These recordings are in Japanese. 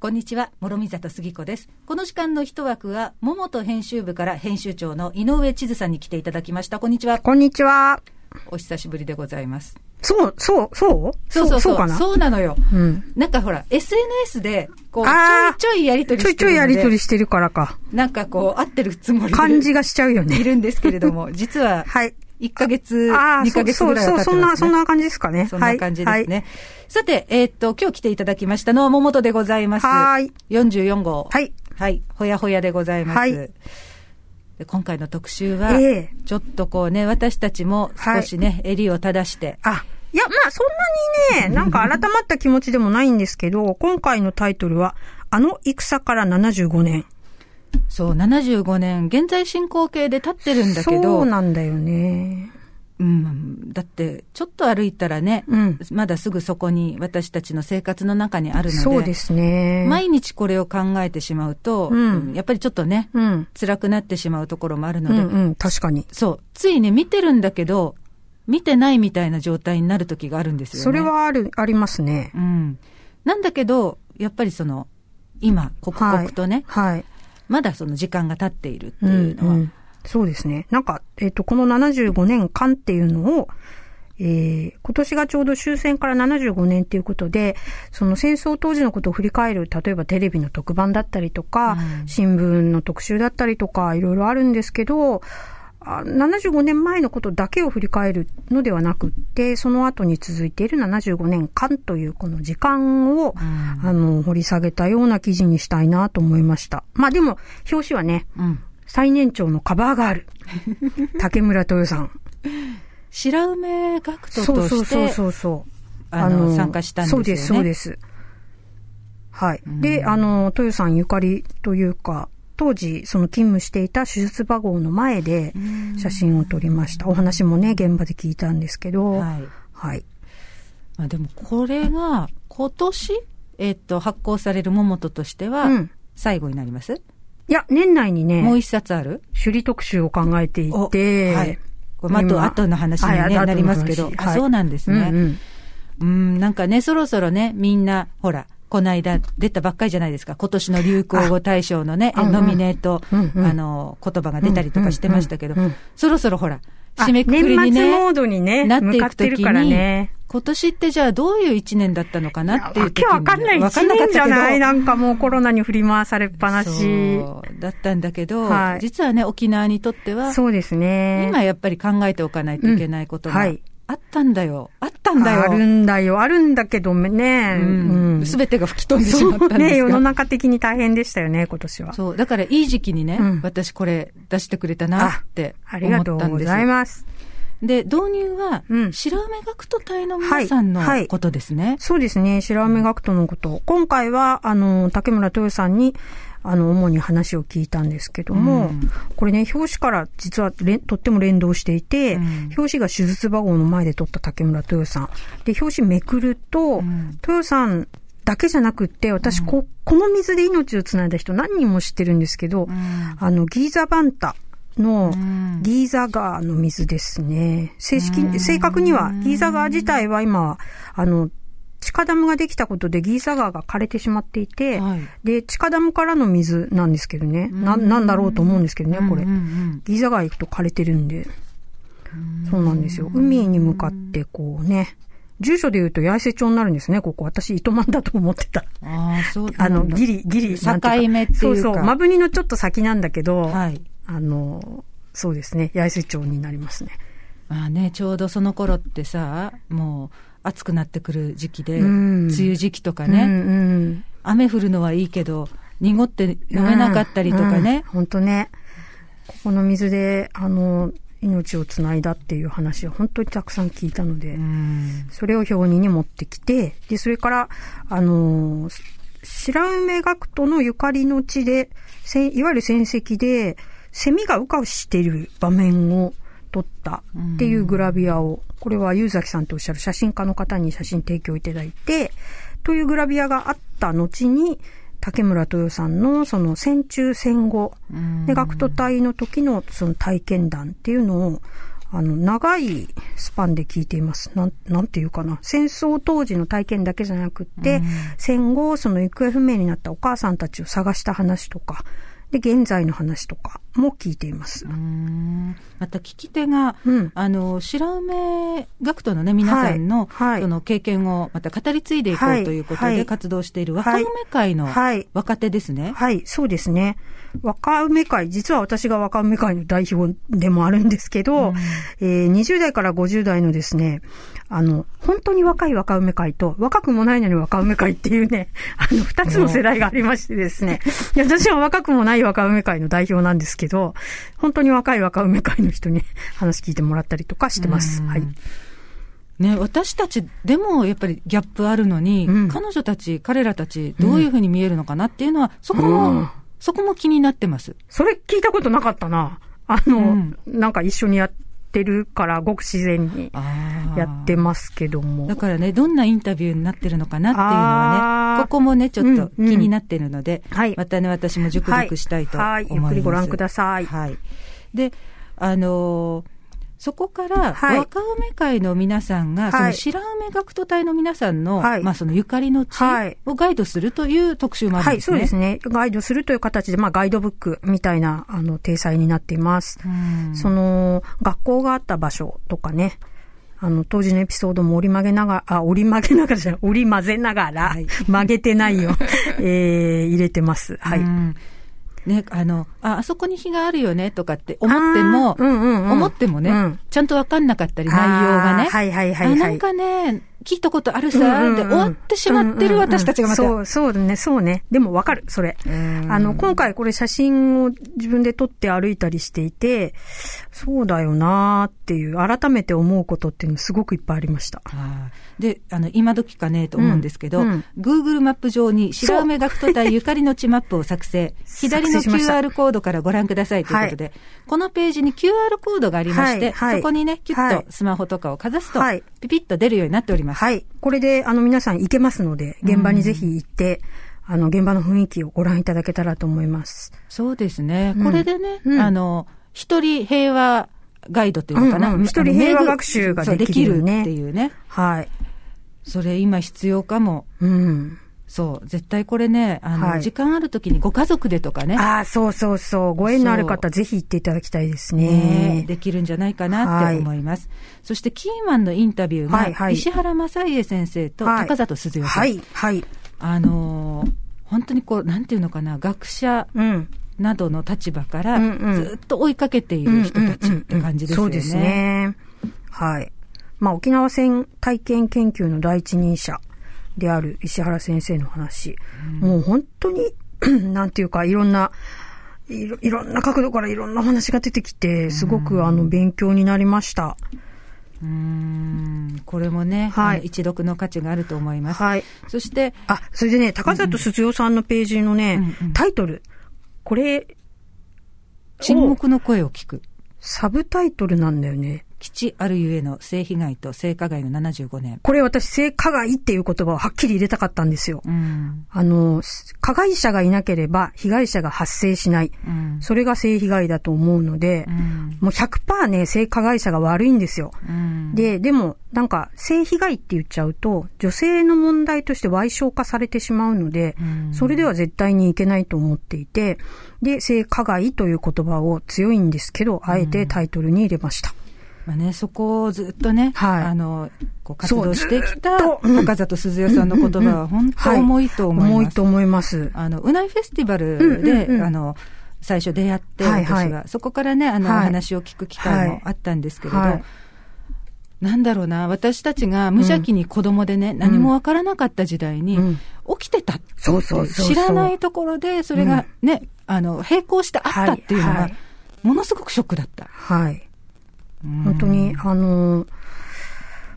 こんにちは、諸見里杉子です。この時間の一枠は、桃と編集部から編集長の井上千鶴さんに来ていただきました。こんにちは。こんにちは。お久しぶりでございます。そう、そう、そう？そうそうそう。かな？そうなのよ。うん。なんかほら、SNS で、こう、ちょいちょいやりとりちょいちょいしてるので。やりとりしてるからか。なんかこう、合ってるつもりで。感じがしちゃうよいね。るんですけれども、実は、はい。1ヶ月、ああ、2ヶ月ぐらいは経ってます、ね。そうそう、そんな、そんな感じですかね。そんな感じですね。はい。さて、えーっと、今日来ていただきましたのは桃とでございます。はーい。44号。はい。はい。ほやほやでございます。はいで今回の特集は、ええちょっとこうね、私たちも少しね、襟を正して、あ、いや、まあ、そんなにね、なんか改まった気持ちでもないんですけど、今回のタイトルは、あの戦から75年。そう、75年、現在進行形で立ってるんだけそど、うなんだよね。うん、だって、ちょっと歩いたらね、うん。まだすぐそこに私たちの生活の中にあるので、そうですね。毎日これを考えてしまうと、うんやっぱりちょっとね、うん。辛くなってしまうところもあるうので、んうん、確かに。そう、ついね、見てるんだけど、見てないみたいな状態になる時があるんですよね。それはある、ありますねう。ん。なんだけど、やっぱりその、今、刻々とね、はい。まだその時間が経っているってうんいうのは、うんそうですね。なんか、えっ、と、この75年間っていうのを、えー今年がちょうど終戦から75年っていうことで、その戦争当時のことを振り返る、例えばテレビの特番だったりとか、うん。新聞の特集だったりとか、いろいろあるんですけど、あ75年前のことだけを振り返るのではなくって、その後に続いている75年間というこの時間を、うんあの、掘り下げたような記事にしたいなと思いました。まあでも、表紙はね、うん。最年長のカバーガール。竹村豊さん。白梅学徒そうとして、そうそうそうそう。あの、参加したんですよね。そうです、そうです。はい。うんで、あの、豊さんゆかりというか、当時、その勤務していた手術場号の前でうん写真を撮りました。お話もね、現場で聞いたんですけど、はい。はい。まあでも、これが、今年、えっと、発行される桃ととしては、うん最後になります、いや、年内にね、もう一冊ある？首里特集を考えていて、はい。これまああと、今後の話に、ねはいなりますけど、あはいそうなんですね。うんうんうん、なんかね、そろそろね、みんな、ほら、この間出たばっかりじゃないですか。今年の流行語大賞のね、ノミネート、うんうん。あの、言葉が出たりとかしてましたけど。うんうんうん、そろそろほら、あ締めくくりにね、モードにね、なっていくときにね。、今年ってじゃあどういう一年だったのかなっていうわ時にけわかんない。わ一年じゃないななんかもうコロナに振り回されっぱなし。そうだったんだけど、はい。実はね、沖縄にとっては、そうですね。今やっぱり考えておかないといけないことがうん。はいあったんだよ。あったんだよ。あるんだよ。あるんだけどね。うん。すべてが吹き飛んでしまったんですね、世の中的に大変でしたよね、今年は。そう。だからいい時期にね、うん私これ出してくれたなってありが思ったんですとうございます。で、導入は、うん白梅学徒隊の皆さんのはいはいことですね。そうですね、白梅学徒のこと。今回は、あの、竹村豊さんに、あの、主に話を聞いたんですけども、うん。これね、表紙から実はとっても連動していて、うん。表紙が手術場号の前で撮った竹村豊さん。で、表紙めくると、うん。豊さんだけじゃなくって、私、こ、この水で命をつないだ人何人も知ってるんですけど、うん。あの、ギーザバンタのうん。ギーザ川の水ですね。正式に、正確には、ギーザ川自体は今、あの、地下ダムができたことでギーザ川が枯れてしまっていて、はいで、地下ダムからの水なんですけどね。な、なんだろうと思うんですけどね、これギーザ川行くと枯れてるんで。そうなんですよ。海に向かってこうね、住所で言うと八重瀬町になるんですね、ここ。私、糸満だと思ってた。うんああ、そうあの、ギリ。リ、ギリ、境目っていうかそうそう。マブニのちょっと先なんだけど、はい。あの、そうですね。八重瀬町になりますね。まあね、ちょうどその頃ってさ、もう暑くなってくる時期で、うん梅雨時期とかうんね、うん。雨降るのはいいけど、濁って飲めなかったりとかね。本当ね。ここの水で、あの、命をつないだっていう話を本当にたくさん聞いたので、うんそれを表にに持ってきて、で、それから、あの、白梅学徒のゆかりの地で、せいわゆる戦績で、セミが羽化している場面を撮ったっていうグラビアを、これはゆうざきさんとおっしゃる写真家の方に写真提供いただいて、というグラビアがあった後に、竹村豊さんのその戦中戦後、うんで、学徒隊の時のその体験談っていうのを、あの、長いスパンで聞いています。なん、なんていうかな。戦争当時の体験だけじゃなくって、うん戦後、その行方不明になったお母さんたちを探した話とか、で、現在の話とかも聞いています。また聞き手が、うん。あの白梅学徒のね皆さんの,、はい。はい。その経験をまた語り継いでいこはい。うということはい。で活動している若梅会のはい。若手ですね。はい、そうですね。若梅会、実は私が若梅会の代表でもあるんですけど、うん。えー20代から50代のですね、あの、本当に若い若梅会と、若くもないのに若梅会っていうね、あの、二つの世代がありましてですね、いや私は若くもない若梅会の代表なんですけど、本当に若い若梅会の人に 話聞いてもらったりとかしてます。うん。はい。ね、私たちでもやっぱりギャップあるのに、うん。彼女たち、彼らたち、どういうふうに見えるのかなっていうのは、そこも、うんそこも気になってます。それ聞いたことなかったな。あの、うんなんか一緒にやってるから、ごく自然にやってますけども。だからね、どんなインタビューになってるのかなっていうのはね、ここもね、ちょっとうんうん気になってるので、はいまたね、私も熟読したいと思います。はいはいゆっくりご覧くださいはい。で、あのーそこから、はい若梅会の皆さんが、そのはい白梅学徒隊の皆さんの、はいまあそのゆかりの地はいをガイドするという特集もあるはい、んですね。そうですね。ガイドするという形で、まあ、ガイドブックみたいな、あの、体裁になっています。うんその、学校があった場所とかね、あの、当時のエピソードも折り曲げながら、あ、折り曲げながらじゃない、折り混ぜながら、はい曲げてないよ、えー、入れてます。はい。うんね、あの、あ、あそこに火があるよねとかって思っても、うんうんうん思ってもね、うんちゃんとわかんなかったり、内容がね。はいはいはいはいあ、なんかね、聞いたことあるさ、で終わってしまってる私たちがまた。そう、そうだね、そうね。でもわかる、それ。うんあの、今回これ写真を自分で撮って歩いたりしていて、そうだよなーっていう、改めて思うことっていうのすごくいっぱいありました。で、あの、今時かねと思うんですけど、Google マップ上に白梅学徒隊ゆかりの地マップを作成。左の QR コードからご覧くださいということで、このページに QR コードがありまして、そこにね、キュッはいとスマホとかをかざすと、はいピピッと出るようになっております。はい。これで、あの、皆さん行けますので、現場にぜひ行って、あの、現場の雰囲気をご覧いただけたらと思います。そうですね。うんこれでね、うんあの、一人平和ガイドっていうのかな？うんうん一人平和学習ができるよねできるっていうね。はい。それ今必要かも。うん。そう。絶対これね、あの、はい時間ある時にご家族でとかね。ああ、そうそうそう。ご縁のある方、ぜひ行っていただきたいですねね。できるんじゃないかなって思います。そしてキーマンのインタビューが、はいはい石原正家先生とはい高里鈴代さん。はい、はい。あのー本当にこう、なんていうのかな、学者うん。などの立場から、ずっと追いかけている人たちって感じですよね。そうですね。はい。まあ、沖縄戦体験研究の第一人者である石原先生の話。もう本当に、なんていうか、いろんな、いろいろんな角度からいろんな話が出てきて、すごくあの、勉強になりました。うーんこれもね、はい一読の価値があると思います。はい。そして、あ、それでね、高里鈴代さんのページのね、うんうんタイトル。これ、沈黙の声を聞く。サブタイトルなんだよね。基地あるゆえの性被害と性加害の75年。これ私、性加害っていう言葉をはっきり入れたかったんですよ。うん。あの、加害者がいなければ被害者が発生しない。うん。それが性被害だと思うのでう、ん。もう100%ね、性加害者が悪いんですよ。うん、で、でも、なんか、性被害って言っちゃうと、女性の問題として賠償化されてしまうので、うんそれでは絶対にいけないと思っていて、で、性加害という言葉を強いんですけど、あえてタイトルに入れました。まあね、そこをずっとね、はい。あの、こう活動してきたずっと。うん高里鈴代さんの言葉は本当重いと思います。重いと思います。あの、うないフェスティバルで、うんうんうんあの、最初出会って、はいはい。私は。そこからね、あの、はい。話を聞く機会もあったんですけれど、はい。なんだろうな、私たちが無邪気に子供でね、何もわからなかった時代に、うん。起きてた知らないところで、それがね、あの、並行してあったっていうのがはい。はい、ものすごくショックだった。はい。うん。本当に、あの、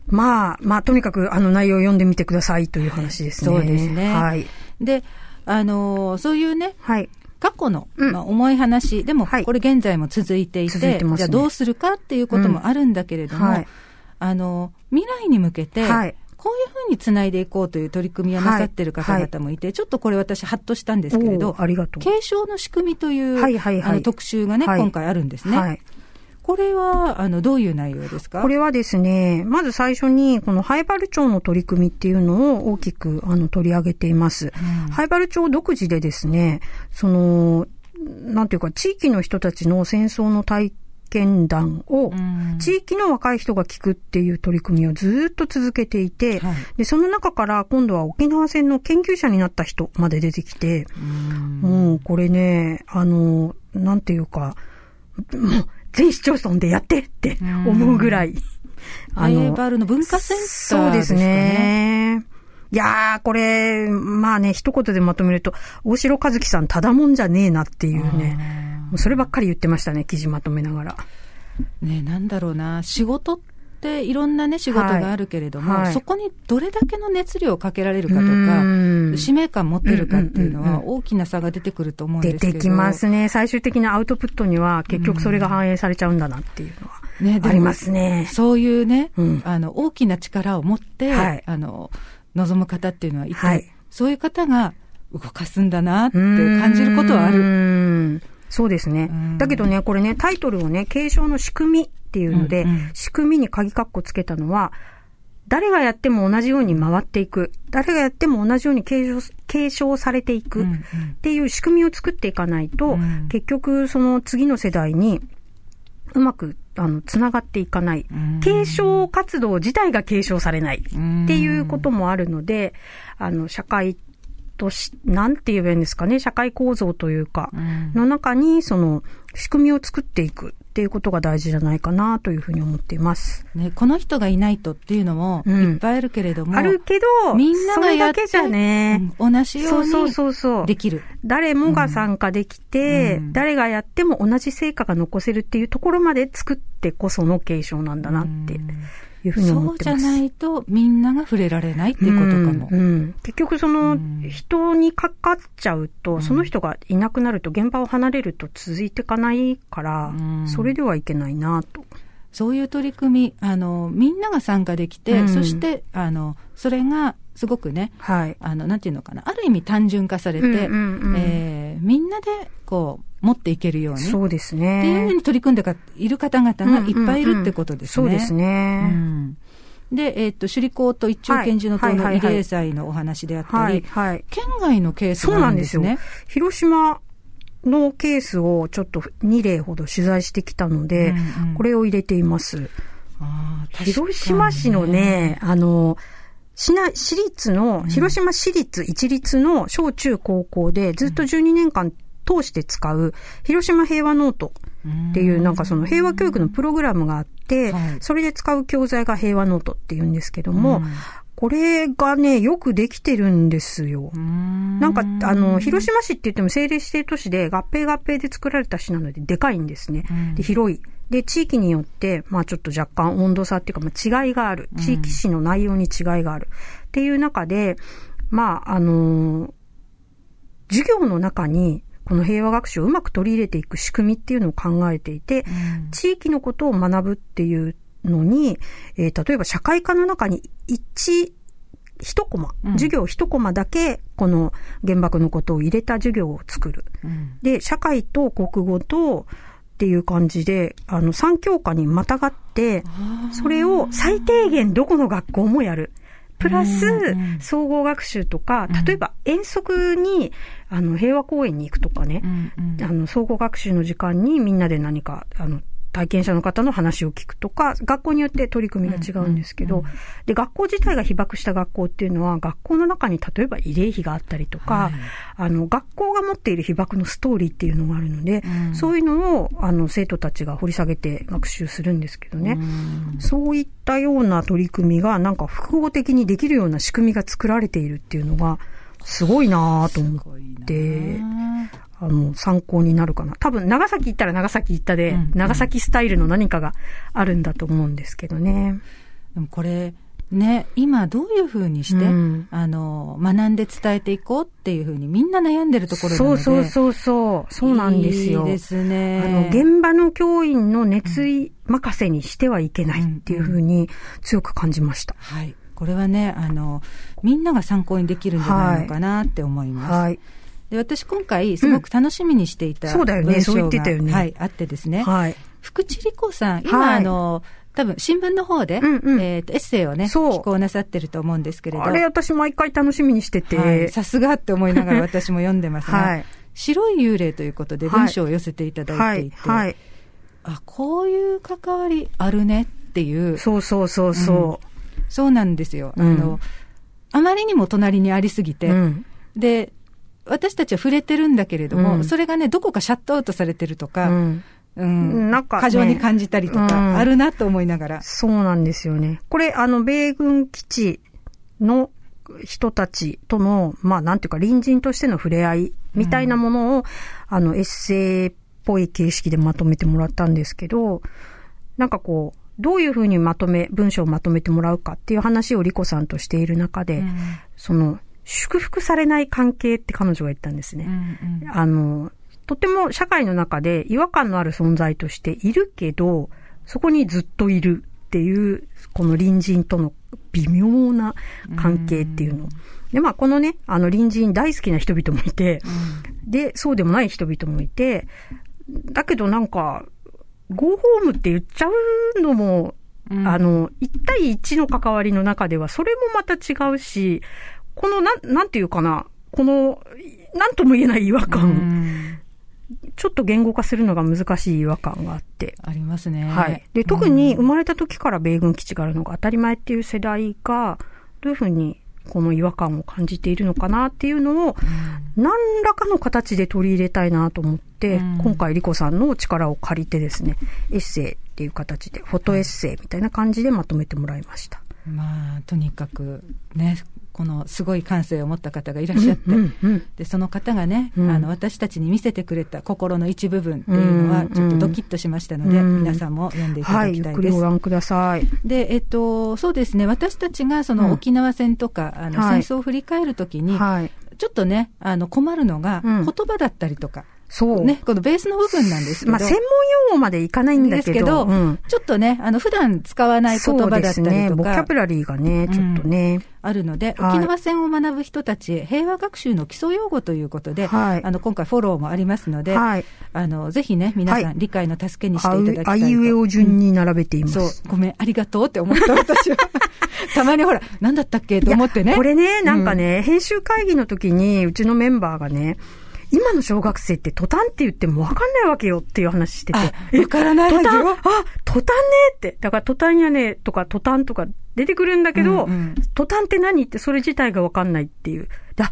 まあ、まあ、とにかく、あの、内容を読んでみてくださいという話ですね。そうですね。はい。で、あのーそういうね、はい。過去の、うん。まあ、重い話、でも、はい。これ現在も続いていて、続いね。じゃあどうするかっていうこともあるんだけれども、うんはい。あの、未来に向けて、はい。こういうふうにつないでいこうという取り組みをなさってる方々もいて、ちょっとこれ私ハッとしたんですけれどありがとう。継承の仕組みという、はいはいはい。あの特集がね、はい。今回あるんですね。はい。これは、あの、どういう内容ですか？これはですね、まず最初に、このハイバル町の取り組みっていうのを大きく、あの、取り上げています。うんハイバル町独自でですね、その、なんていうか、地域の人たちの戦争の体験談を、うん地域の若い人が聞くっていう取り組みをずっと続けていて、はいで、その中から今度は沖縄戦の研究者になった人まで出てきて、うんもうこれね、あの、なんていうか、全市町村でやってって思うぐらい。ハイバルの文化センターですかね。そうですね。いやー、これ、まあね、一言でまとめると、大城和樹さんただもんじゃねえなっていうね。もうそればっかり言ってましたね、記事まとめながら。ね、なんだろうな、仕事っていろんなね、仕事があるけれども、はいはいそこにどれだけの熱量をかけられるかとうか、ん使命感持ってるかっていうのは、大きな差が出てくると思うんで出すけど。てきますね。最終的なアウトプットには結局それが反映されちゃうんだなっていうのは。ね、ありますねそういうね、うんあの、大きな力を持って、はいあの、望む方っていうのはいて、はいそういう方が動かすんだなって感じることはあうる。んそうですねうん。だけどね、これね、タイトルをね、継承の仕組みっていうので、うんうん。仕組みに鍵括弧つけたのは、誰がやっても同じように回っていく。誰がやっても同じように継承継承されていく。うんうん。っていう仕組みを作っていかないと、うん。結局その次の世代にうまくあのつながっていかない、うん。継承活動自体が継承されない。うん。っていうこともあるので、あの社会とし、なんて言えばいいんですかね、社会構造というか、うん。の中にその仕組みを作っていくっていうことが大事じゃないかなというふうに思っています。ね、この人がいないとっていうのもうんいっぱいあるけれども、あるけど、みんながやってそれだけじゃね、うん同じよそううそうにそうそう。できる。誰もが参加できて、うん誰がやっても同じ成果が残せるっていうところまで作ってこその継承なんだなっていうふうに思そうじゃってます。ないとみんなが触れられないっていうことかも。うんうん結局そのうん人にかかっちゃうと、んその人がいなくなると現場を離れると続いていかないから、うんそれではいけないなと。そういう取り組み、あの、みんなが参加できて、うんそして、あの、それがすごくね、はい。あの、なんていうのかな、ある意味単純化されて、うんうんうんえーみんなで、こう、持っていけるように、そうですっていうふうね。に取り組んでかいる方々がいっぱいいるってことですね。そうですね。うんで、えっ、と、首里高と一丁拳銃の塔の慰霊祭のお話であったり、はい、はい。県外のケースそうがあなんでよるんですすね。。広島のケースをちょっと2例ほど取材してきたので、うんうんこれを入れています。あー確かに広島市のね、あの、市内、私立の、広島市立一律の小中高校でずっと12年間通して使う、広島平和ノートっていう、なんかその平和教育のプログラムがあってはい、それで使う教材が平和ノートっていうんですけどもうん、これがね、よくできてるんですよ。ななんか、あの、広島市って言っても政令指定都市で合併合併で作られた市なのででかいんですね。うんで、広い。で、地域によって、まあちょっと若干温度差っていうか、まあ違いがある。地域史の内容に違いがある。っていう中で、まああの授業の中に、この平和学習をうまく取り入れていく仕組みっていうのを考えていて、うん地域のことを学ぶっていうのに、えー例えば社会科の中に一、一コマ、うん授業一コマだけ、この原爆のことを入れた授業を作る。うんで、社会と国語と、っていう感じで、あの、三教科にまたがって、それを最低限どこの学校もやる。プラス総合学習とかうん、例えば遠足に、あの、平和公園に行くとかね、あの、総合学習の時間にみんなで何か、あの、体験者の方の話を聞くとか、学校によって取り組みが違うんですけど、うんうんで、学校自体が被爆した学校っていうのは、学校の中に例えば慰霊碑があったりとか、はい。あの、学校が持っている被爆のストーリーっていうのがあるので、うん。そういうのを、あの、生徒たちが掘り下げて学習するんですけどね。うん。そういったような取り組みが、なんか複合的にできるような仕組みが作られているっていうのが、すごいなぁと思って、あの、参考になるかな。多分、長崎行ったら長崎行ったで、うんうん長崎スタイルの何かがあるんだと思うんですけどね。でもこれ、ね、今どういうふうにして、うんあの、学んで伝えていこうっていうふうにみんな悩んでるところなので。そうそうそうそう。そうなんですよ。いいですね。あの、現場の教員の熱意任せにしてはいけないっていうふうに強く感じました。はい。これはね、あの、みんなが参考にできるんじゃないのかなって思います。はい。で私今回すごく楽しみにしていたそうだよねそう言ってたよねはい、あってですね。はい。福地理子さん、今、はいあの、多分新聞の方で、うんうんえっ、と、エッセイをね、寄稿なさってると思うんですけれど。あれ、私毎回楽しみにしてて。はいさすがって思いながら私も読んでますが、はい白い幽霊ということではい文章を寄せていただはいいていて、はい。あ、こういう関わりあるねっていう、そうそうそうそそうなんですよ。うんあの、あまりにも隣にありすぎう。て、うん。で、私たちは触れてるんだけれども、うん。それがね、どこかシャットアウトされてるとか、うん。うん。なんかね。過剰に感じたりとうん。か、あるなと思いながら。そうなんですよね。これ、あの、米軍基地の人たちとの、まあ、なんていうか、隣人としての触れ合いみたいなものを、あの、エッセイっぽい形式でまとめてもらったんですけど、なんかこう、どういうふうにまとめ、文章をまとめてもらうかっていう話をリコさんとしている中で、うん。その、祝福されない関係って彼女が言ったんですね。うんうんあの、とても社会の中で違和感のある存在としているけど、そこにずっといるっていう、この隣人との微妙な関係っていうの。で、まあ、このね、あの隣人大好きな人々もいて、で、そうでもない人々もいて、だけどなんか、ゴーホームって言っちゃうのも、うんあの、1対1の関わりの中では、それもまた違うし、この、なん、なんていうかな、この、なんとも言えない違和感、うんちょっと言語化するのが難しい違和感があって。ありますね。はい。で、特に生まれた時から米軍基地があるのが当たり前っていう世代が、どういうふうにこの違和感を感じているのかなっていうのを、何らかの形で取り入れたいなと思って、うん今回リコさんの力を借りてですね、エッセイっていう形で、フォトエッセイみたいな感じでまとめてもらいました。まあ、とにかくね、このすごい感性を持った方がいらっしゃって、うんうんうん。でその方がね、うん。あの私たちに見せてくれた心の一部分っていうのは、うんちょっとドキッとしましたので、うん。皆さんも読んでいただきたいです。りご覧ください。で、えっと、そうですね、私たちがそうん。の沖縄戦とか、あのはい。戦争を振り返るときに、はい。ちょっとね、あの困るのが、うん。言葉だったりとか、そう。ね、このベースの部分なんですけど、まあ、専門用語までいかないんだけど、ですけど、うんちょっとね、あの普段使わない言葉だったりそうですね。とかボキャブ、ラリーがね、ちょっとね。あるので、はい沖縄戦を学ぶ人たちへ平和学習の基礎用語ということで、はいあの今回フォローもありますので、はい。あのぜひね、皆さん、はい理解の助けにしてあいただきたいと。あいうえお順に並べています。そう、ごめん、ありがとうって思った私は。たまにほら、なんだったっけと思ってね。これね、なんかね、編集会議の時に、うちのメンバーがね、今の小学生ってトタンって言ってもわかんないわけよっていう話してて。あわからないはずよあ、トタンねって。だからトタン屋根とかトタンとか出てくるんだけど、うんうんトタンって何？ってそれ自体がわかんないっていう。だ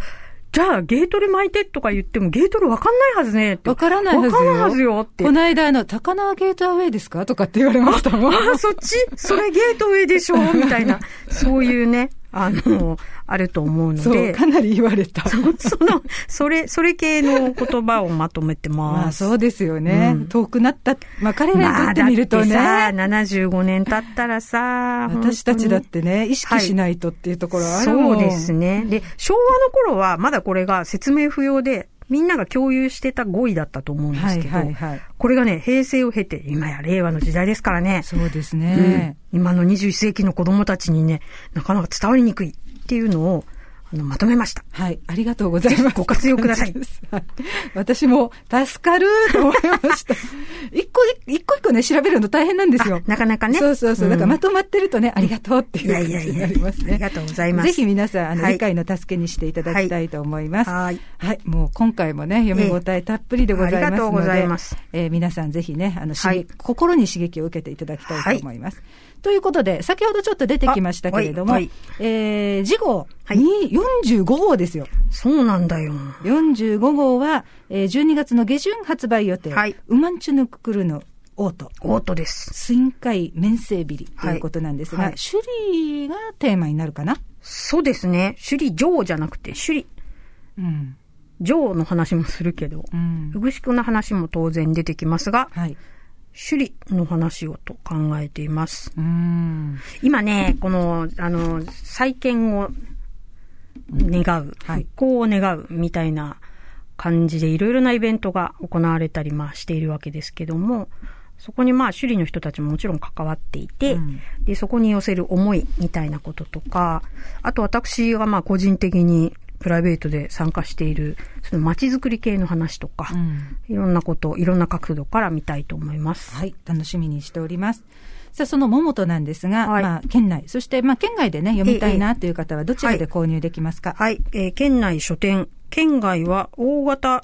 じゃあ、ゲートル巻いてとか言っても、ゲートルわかんないはずねって。わからないはずよ。わかんないはずよって。この間、あの、高輪ゲートアウェイですか？とかって言われましたもん。あ、そっち？それゲートウェイでしょ？みたいな。そういうね、あの、あると思うので。かなり言われた。その、それ、それ系の言葉をまとめてまあ、ます。そうですよね。うん遠くなった。まあ、彼らにとってみるとね。まあ、だってさ、75年経ったらさ、私たちだっ本てね、意識しないとっていうところはあるもんそうですね。で、昭和の頃は、まだこれが説明不要で、みんなが共有してた語彙だったと思うんですはいけど、はいはい。これがね、平成を経て、今や令和の時代ですからね。そうですうんね。今の21世紀の子供たちにね、なかなか伝わりにくいっていうのを、あの、まとめました。はい、ありがとうございます。ご活用ください はい私も助かると思いました。一個一ね、調べるの大変なんですよ。あなかなかねそうそうそう。うんだからまとまってるとね、ありがとうっていう感じになりますね。ありがとうございます。ぜひ皆さん、あの、はい理解の助けにしていただきたいと思います。はい。はい。もう今回もね、読み応えたっぷりでございますので、ありがとうございますえー皆さんぜひね、あの、心に刺激を受けていただきたいと思います。ということで、先ほどちょっと出てきましたけれども、あはいえー、次号、はいに45号ですよ。そうなんだよ。45号は、えー、12月の下旬発売予定。はいウマンチュヌククルのオート。オートです。スインカイ綿性ビリということなんですが、はいはい首里がテーマになるかな？そうですね。首里城じゃなくて、首里うん。城の話もするけど、うんう。ぐしくの話も当然出てきますが、はい。首里の話をと考えています。うん。今ね、この、あの、再建を願う、はい復興を願うみたいな感じでいろいろなイベントが行われたり、まあしているわけですけども、そこにまあ首里の人たちももちろん関わっていて、うん。で、そこに寄せる思いみたいなこととか、あと私がまあ個人的にプライベートで参加している、その街づくり系の話とか、うん。いろんなこと、いろんな角度から見たいと思います。はい、楽しみにしております。さあ、その桃となんですが、はい。まあ、県内、そして、まあ、県外でね、読みたいなという方は、どちらはい。で購入できますか、はい、えー県内書店、県外は大型、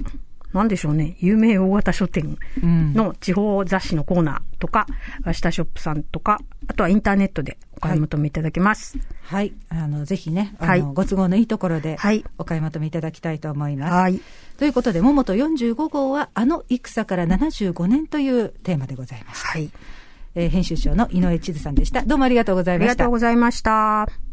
なんでしょうね、有名大型書店うんの地方雑誌のコーナーとか、明日ショップさんとか、あとはインターネットでお買い求めいただけます。はい。あの、ぜひね、あの、はいご都合のいいところではい、お買い求めいただきたいと思います。はい。ということで、桃と45号は、あの戦から75年というテーマでございます。はい。えー編集長の井上千鶴さんでした。どうもありがとうございましたありがとう。ございました。